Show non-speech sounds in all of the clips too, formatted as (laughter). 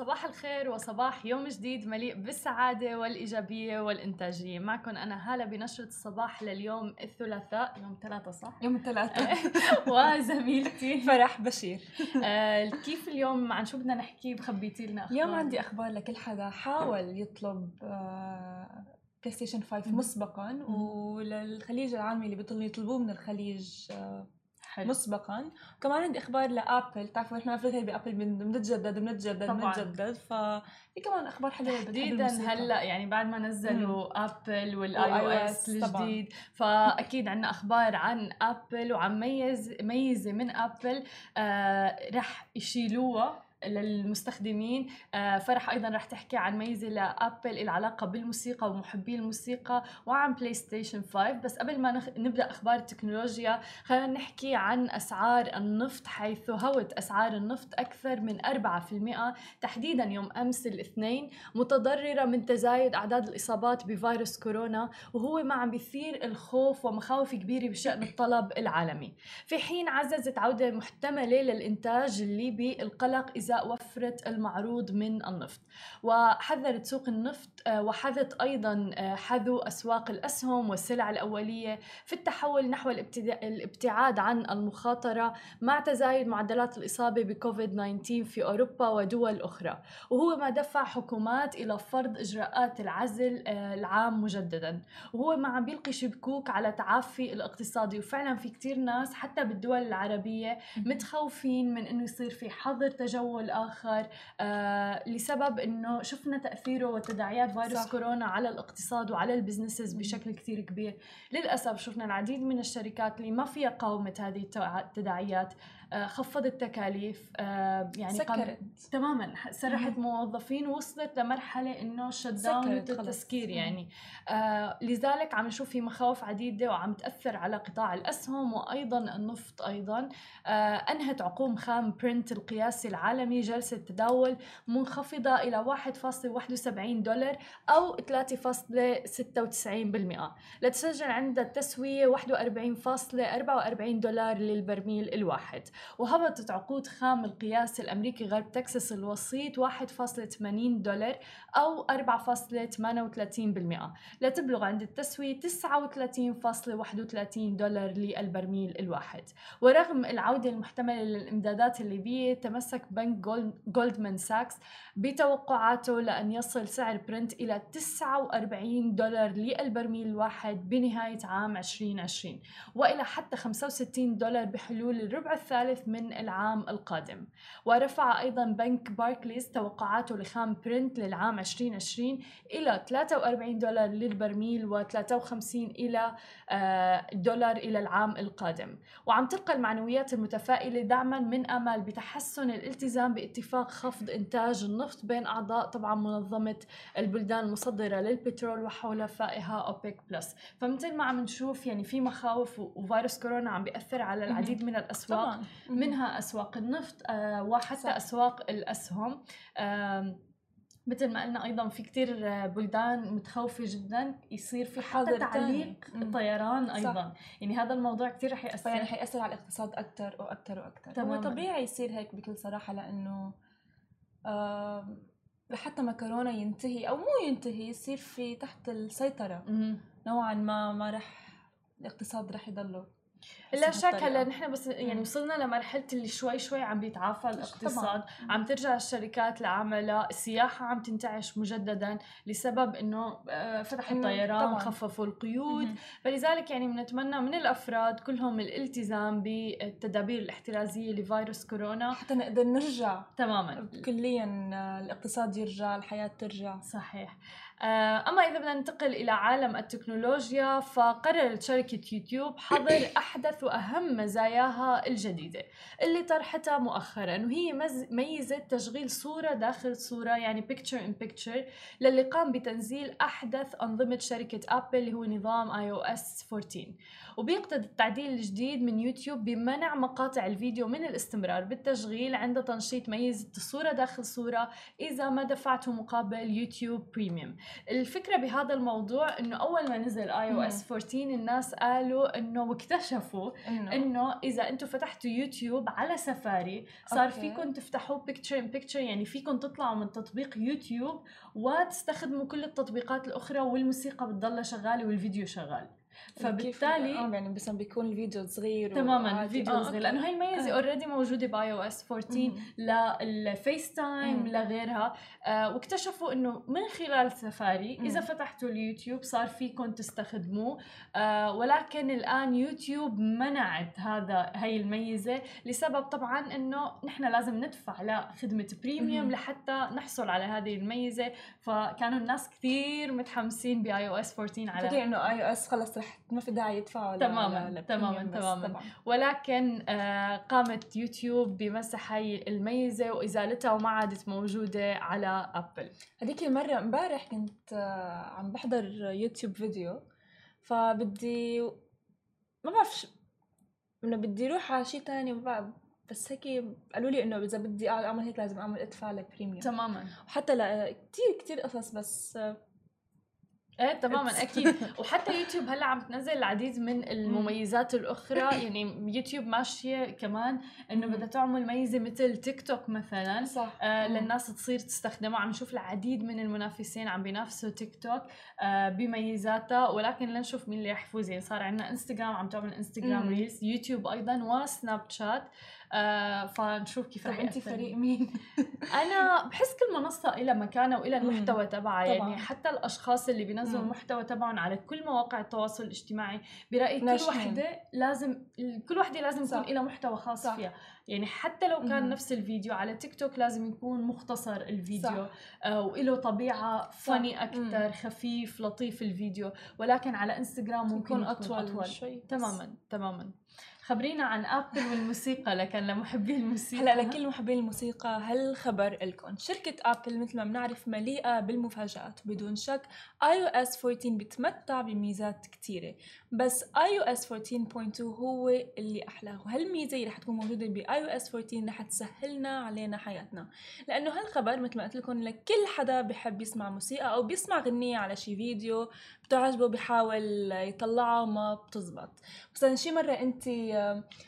صباح الخير وصباح يوم جديد مليء بالسعادة والإيجابية والإنتاجية. معكم أنا هالة بنشرة الصباح لليوم الثلاثاء يوم ثلاثة صح؟ يوم الثلاثاء. (laughs) وزميلتي. فرح بشير. (laughs) آه، كيف اليوم؟ عن شو بدنا نحكي؟ مخبيتي لنا أخبار. اليوم عندي أخبار لكل حدا. حاول يطلب PlayStation 5 مسبقا وللخليج العالمي اللي بيطلبوا يطلبوه من الخليج آه، حلو. مسبقا. كمان عندي أخبار لآبل. تعرفوا إحنا في بآبل بنتجدد بنتجدد بنتجدد ففي كمان أخبار حلوة تحديدا هلأ يعني بعد ما نزلوا مم. آبل وال iOS الجديد. فأكيد عندنا أخبار عن آبل وعن ميز ميزة من آبل. آه رح يشيلوها. للمستخدمين. آه، فرح أيضا رح تحكي عن ميزة لأبل العلاقه بالموسيقى ومحبي الموسيقى وعن PlayStation 5 بس قبل ما نبدأ أخبار التكنولوجيا خلينا نحكي عن أسعار النفط حيث هوت أسعار النفط أكثر من 4% تحديدا يوم أمس الاثنين متضررة من تزايد أعداد الإصابات بفيروس كورونا وهو ما عم بيثير الخوف ومخاوف كبيرة بشأن الطلب العالمي. في حين عززت عودة محتملة للإنتاج الليبي القلق إذا إزاء وفرة المعروض من النفط. وحذرت سوق النفط آه، وحذت أيضا آه، حذو أسواق الأسهم والسلع الأولية في التحول نحو الابتعاد عن المخاطرة مع تزايد معدلات الإصابة بكوفيد 19 في أوروبا ودول أخرى. وهو ما دفع حكومات إلى فرض إجراءات العزل آه، العام مجددا. وهو ما عم بيلقي شبكوك على تعافي الاقتصادي. وفعلا في كتير ناس حتى بالدول العربية متخوفين من أنه يصير في حظر تجول والآخر آه لسبب إنه شفنا تأثيره وتداعيات فيروس صح. كورونا على الاقتصاد وعلى البزنسز بشكل كثير كبير للأسف شفنا العديد من الشركات اللي ما فيها قاومت هذه التداعيات خفضت التكاليف آه، يعني سكرت. تماما سرحت موظفين ووصلت لمرحلة إنه shut down التسكير يعني. آه لذلك عم نشوف في مخاوف عديدة وعم تأثر على قطاع الأسهم وأيضا النفط أيضا. آه أنهت عقود خام برنت القياسي العالمي جلسة تداول منخفضة إلى 1.71 دولار أو 3.96% لتسجل عند التسوية 41.44 دولار للبرميل الواحد. وهبطت عقود خام القياس الأمريكي غرب تكساس الوسيط 1.80 دولار أو 4.38% لتبلغ عند التسوية 39.31 دولار للبرميل الواحد. ورغم العودة المحتملة للإمدادات الليبية تمسك بنك جولدمان ساكس بتوقعاته لأن يصل سعر برنت إلى 49 دولار للبرميل الواحد بنهاية عام 2020 وإلى حتى 65 دولار بحلول الربع الثالث الثالث من العام القادم. ورفع أيضا بنك باركليز توقعاته لخام برنت للعام 2020 إلى 43 دولار للبرميل و53 إلى آه، دولار إلى العام القادم. وعم تلقى المعنويات المتفائلة دعما من أمل بتحسن الالتزام باتفاق خفض إنتاج النفط بين أعضاء طبعا منظمة البلدان المصدرة للبترول وحلفائها أوبيك بلس. فمثل ما عم نشوف يعني في مخاوف وفيروس كورونا عم بيأثر على العديد من الأسواق. طبعا. منها أسواق النفط آه، وحتى صح. أسواق الأسهم. مثل ما قلنا أيضا في كتير بلدان متخوفة جدا يصير في حظر تعليق. الطيران أيضا. صح. يعني هذا الموضوع كتير رح يأثر. يعني حياثر على الاقتصاد أكثر وأكثر وأكثر هو طبيعي يصير هيك بكل صراحة لأنه آه لحتى ما كورونا ينتهي أو مو ينتهي يصير في تحت السيطرة. نوعا ما ما رح الاقتصاد رح يضله. لا شك هلا نحن بس يعني وصلنا لمرحلة اللي شوي شوي عم بيتعافى الاقتصاد طبعا. عم ترجع الشركات لعملها السياحة عم تنتعش مجددا لسبب إنه آه، فتحوا الطيران خففوا القيود. مم. فلذلك يعني بنتمنى من الأفراد كلهم الالتزام بالتدابير الاحترازية لفيروس كورونا. حتى نقدر نرجع. تماما. كليا آه، الاقتصاد يرجع الحياة ترجع. صحيح. آه، أما إذا بدنا ننتقل إلى عالم التكنولوجيا فقررت شركة يوتيوب حظر (coughs) أحدث وأهم مزاياها الجديدة اللي طرحتها مؤخرا وهي ميزة تشغيل صورة داخل صورة يعني picture in picture للي قام بتنزيل أحدث أنظمة شركة أبل اللي هو نظام iOS 14 وبيقتضي التعديل الجديد من يوتيوب بمنع مقاطع الفيديو من الاستمرار بالتشغيل عند تنشيط ميزة الصورة داخل صورة إذا ما دفعته مقابل YouTube Premium الفكرة بهذا الموضوع إنه أول ما نزل iOS 14 الناس قالوا إنه واكتشفوا انه, إنه إذا أنتم فتحتوا يوتيوب على سفاري صار okay. فيكم تفتحوا picture in picture يعني فيكم تطلعوا من تطبيق يوتيوب وتستخدموا كل التطبيقات الأخرى والموسيقى بتضلها شغالة والفيديو شغال فبالتالي آه يعني بس بيكون الفيديو صغير تماما الفيديو آه صغير. لأنه هي الميزه already آه. موجودة ب iOS 14 لل FaceTime لغيرها آه واكتشفوا إنه من خلال سفاري. إذا فتحتوا اليوتيوب صار فيكم تستخدموه. آه ولكن الآن يوتيوب منعت هذا هي الميزة لسبب طبعا إنه نحن لازم ندفع لخدمة Premium لحتى نحصل على هذه الميزة. فكانوا الناس كثير متحمسين ب iOS 14 على إنه اي أو اس خلص رح ما في داعي يدفعوا تماما تماما تماما. ولكن آه قامت يوتيوب بمسح هاي الميزة وازالتها وما عادت موجودة على أبل. هذيك المرة امبارح كنت آه عم بحضر يوتيوب فيديو فبدي ما بعرف إنه بدي أروح على شيء ثاني بس هيك قالوا لي إنه إذا بدي أعمل هيك لازم أعمل ادفع ل Premium. تماما. وحتى لا كثير كثير قصص بس إيه تماما أكيد. (laughs) وحتى يوتيوب هلأ عم تنزل العديد من المميزات الأخرى. (laughs) يعني يوتيوب ماشية كمان إنه بدها تعمل ميزة مثل تيك توك مثلا. صح. آه للناس تصير تستخدمها عم نشوف العديد من المنافسين عم بينافسوا تيك توك آه بميزاتها ولكن لنشوف مين اللي رح يفوز. يعني صار عندنا انستغرام عم تعمل انستغرام Reels يوتيوب أيضا وسناب شات. آه فنشوف كيف رح انت فريق مين؟ (laughs) أنا بحس كل منصة لها مكانها والها المحتوى تبعها. يعني حتى الأشخاص اللي بينزلوا المحتوى تبعهم على كل مواقع التواصل الاجتماعي. برأيي كل وحدة لازم كل وحدة لازم يكون لها محتوى خاص صح. فيها. يعني حتى لو كان مم. نفس الفيديو على تيك توك لازم يكون مختصر الفيديو. آه وله طبيعة funny أكثر خفيف لطيف الفيديو. ولكن على إنستغرام ممكن يكون أطول, أطول. شوي. تماما تماما. خبرينا عن ابل والموسيقى لكن لمحبي الموسيقى. هلا لكل محبي الموسيقى هالخبر لكم شركة ابل مثل ما بنعرف مليئة بالمفاجآت. بدون شك iOS 14 بتمتع بميزات كثيرة بس iOS 14.2 هو اللي احلاه وهالميزة اللي رح تكون موجودة ب iOS 14 رح تسهلنا علينا حياتنا. لأنه هالخبر مثل ما قلت لكم لكل حدا بحب يسمع موسيقى أو بيسمع غنية على شي فيديو بتعجبه بحاول يطلعها وما بتزبط. مثلا شي مرة أنت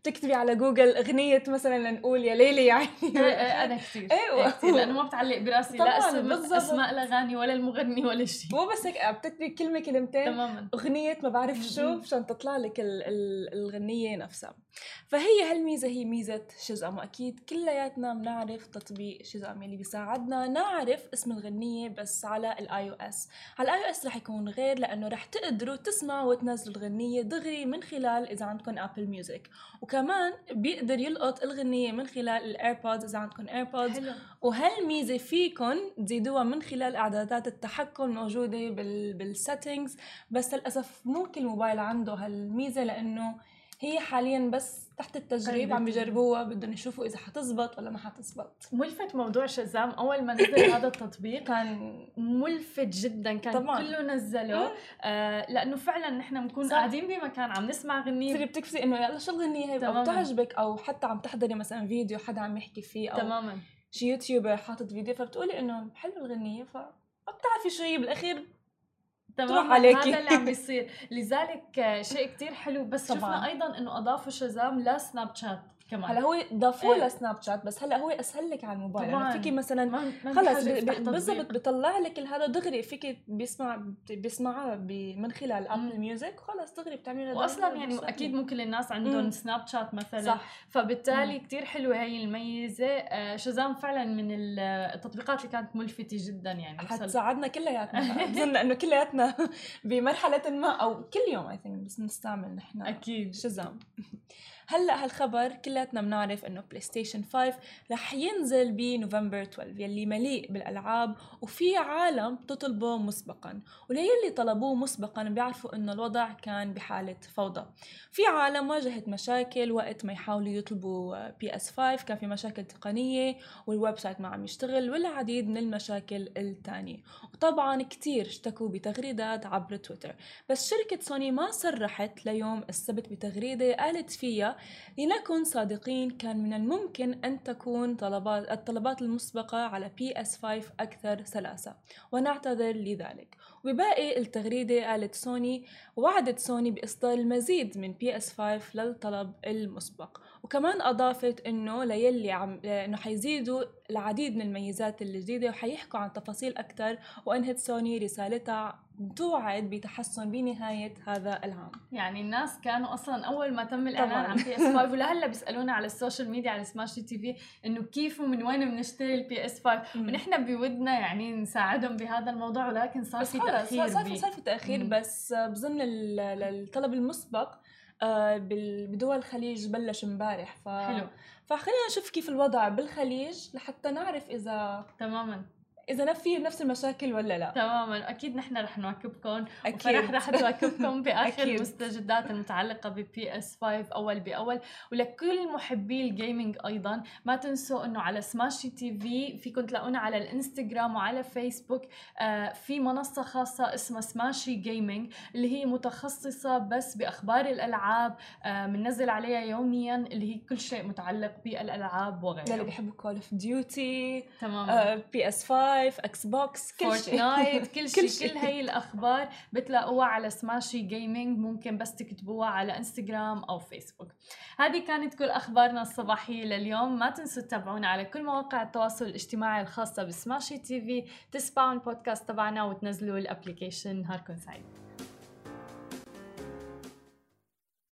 بتكتبي على جوجل أغنية مثلا لنقول يا ليلي يعني. إيه، إيه، أنا كثير (laughs) أيوه. كثير لأنه ما بتعلق براسي. لا اسم أسماء الاغاني ولا المغني ولا شيء مو بس هيك بتكتبي كلمة كلمتين. تماما. أغنية ما بعرف شو مشان تطلع لك الغنية نفسها. فهي هالميزة هي ميزة Shazam. واكيد كلياتنا بنعرف تطبيق Shazam اللي بيساعدنا نعرف اسم الغنية بس على ال iOS على ال iOS رح يكون غير لأنه رح تقدروا تسمعوا وتنزلوا الغنية دغري من خلال إذا عندكم Apple Music وكمان بيقدر يلقط الغنية من خلال ال AirPods إذا عندكم AirPods وهالميزة فيكم تزيدوها من خلال إعدادات التحكم الموجودة بال settings بس للأسف مو كل موبايل عنده هالميزة لأنه هي حاليا بس تحت التجريب عم بيجربوها بدهم يشوفوا إذا حتزبط ولا ما حتزبط. ملفت موضوع شزام. أول ما نزل (coughs) هذا التطبيق كان ملفت جدا. كان طبعا. كله نزله. آه. لأنه فعلا نحن بنكون قاعدين بمكان عم نسمع غنية. تصيري بتكفي إنه يلا شو الغنية هي؟ أو بتعجبك؟ أو حتى عم تحضري مثلا فيديو حدا عم يحكي فيه أو تماما. شي يوتيوبر حاطط فيديو فبتقولي إنه حلوة الغنية ف ما بتعرفي شو هي. بالأخير تمام عليكي هذا اللي عم (laughs) بيصير لذلك شيء كتير حلو بس طبعا. شفنا أيضا إنه أضافوا Shazam لسناب شات كمان. هلا هو ضافوه إيه. لسناب شات بس هلا هو أسهل لك على الموبايل. يعني فيكي مثلا خلص بالضبط بيطلع لك هذا دغري فيك بيسمع بيسمعها من خلال Apple Music وخلص دغري بتعملي واصلا يعني أكيد ممكن الناس عندهم سناب شات مثلا. صح. فبالتالي كتير حلوة هي الميزة. آه، Shazam فعلا من التطبيقات اللي كانت ملفتة جدا يعني. حتساعدنا كلياتنا. (laughs) بظن إنه كلياتنا بمرحلة ما أو كل يوم I think بس نستعمل نحن أكيد. Shazam هلأ هالخبر كلياتنا بنعرف إنه بلاي ستيشن 5 رح ينزل بنوفمبر 12 يلي مليء بالألعاب وفي عالم تطلبه مسبقا. وليلي طلبوه مسبقا بيعرفوا إنه الوضع كان بحالة فوضى. في عالم واجهت مشاكل وقت ما يحاولوا يطلبوا PS 5 كان في مشاكل تقنية وال website ما عم يشتغل والعديد من المشاكل الثانية وطبعا كتير اشتكوا بتغريدات عبر تويتر بس شركة سوني ما صرحت ليوم السبت بتغريدة قالت فيها لنكن صادقين كان من الممكن أن تكون طلبات الطلبات المسبقة على PS5 أكثر سلاسة. ونعتذر لذلك. وباقي التغريدة قالت سوني وعدت سوني بإصدار المزيد من PS5 للطلب المسبق. وكمان أضافت إنه ليلي عم إنه حيزيدوا العديد من الميزات الجديدة وحيحكوا عن تفاصيل أكثر وأنهت سوني رسالتها توعد بتحسن بنهاية هذا العام. يعني الناس كانوا أصلا أول ما تم الإعلان عن PS 5 ولهلأ بيسألونا على ال social media على Smashi TV إنه كيف ومن وين بنشتري ال PS 5 ونحن بودنا يعني نساعدهم بهذا الموضوع ولكن صار في تأخير صار في تأخير بس بظن الطلب المسبق بدول الخليج بلش امبارح. ف حلو. فخلينا نشوف كيف الوضع بالخليج لحتى نعرف إذا تماما. إذا في نفس المشاكل ولا لا. تماما. أكيد نحن رح نواكبكم أكيد. فرح رح نواكبكم (laughs) بآخر المستجدات المتعلقة ب PS 5 أول بأول. ولكل محبي ال gaming أيضا ما تنسوا إنه على Smashi TV فيكم تلاقونا على الإنستغرام وعلى فيسبوك آه في منصة خاصة اسمها سماشي جيمنج اللي هي متخصصة بس بأخبار الألعاب. بننزل آه عليها يوميا اللي هي كل شيء متعلق بالألعاب وغيرها. اللي بيحبوا Call of Duty تماما. PS 5 live Xbox كل شيء. Fortnite (laughs) كل شيء كل, شي. كل هي الأخبار بتلاقوها على سماشي جيمنج ممكن بس تكتبوها على انستغرام أو فيسبوك هذه كانت كل أخبارنا الصباحية لليوم. ما تنسوا تتابعونا على كل مواقع التواصل الاجتماعي الخاصة ب Smashi TV تسمعوا البودكاست تبعنا وتنزلوا ال application نهاركم سعيد.